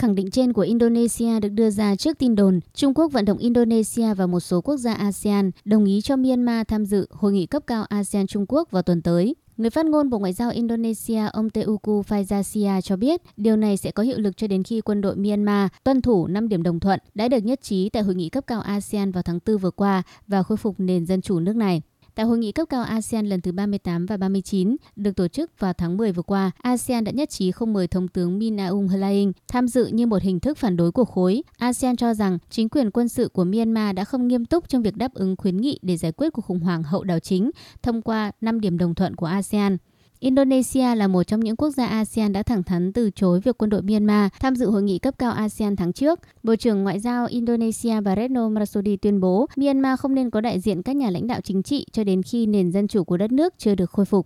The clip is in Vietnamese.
Khẳng định trên của Indonesia được đưa ra trước tin đồn, Trung Quốc vận động Indonesia và một số quốc gia ASEAN đồng ý cho Myanmar tham dự hội nghị cấp cao ASEAN Trung Quốc vào tuần tới. Người phát ngôn Bộ Ngoại giao Indonesia ông Teuku Faizasia cho biết, điều này sẽ có hiệu lực cho đến khi quân đội Myanmar tuân thủ 5 điểm đồng thuận đã được nhất trí tại hội nghị cấp cao ASEAN vào tháng 4 vừa qua và khôi phục nền dân chủ nước này. Tại hội nghị cấp cao ASEAN lần thứ 38 và 39 được tổ chức vào tháng 10 vừa qua, ASEAN đã nhất trí không mời Thống tướng Min Aung Hlaing tham dự như một hình thức phản đối của khối. ASEAN cho rằng chính quyền quân sự của Myanmar đã không nghiêm túc trong việc đáp ứng khuyến nghị để giải quyết cuộc khủng hoảng hậu đảo chính thông qua 5 điểm đồng thuận của ASEAN. Indonesia là một trong những quốc gia ASEAN đã thẳng thắn từ chối việc quân đội Myanmar tham dự hội nghị cấp cao ASEAN tháng trước. Bộ trưởng Ngoại giao Indonesia Retno Marsudi tuyên bố Myanmar không nên có đại diện các nhà lãnh đạo chính trị cho đến khi nền dân chủ của đất nước chưa được khôi phục.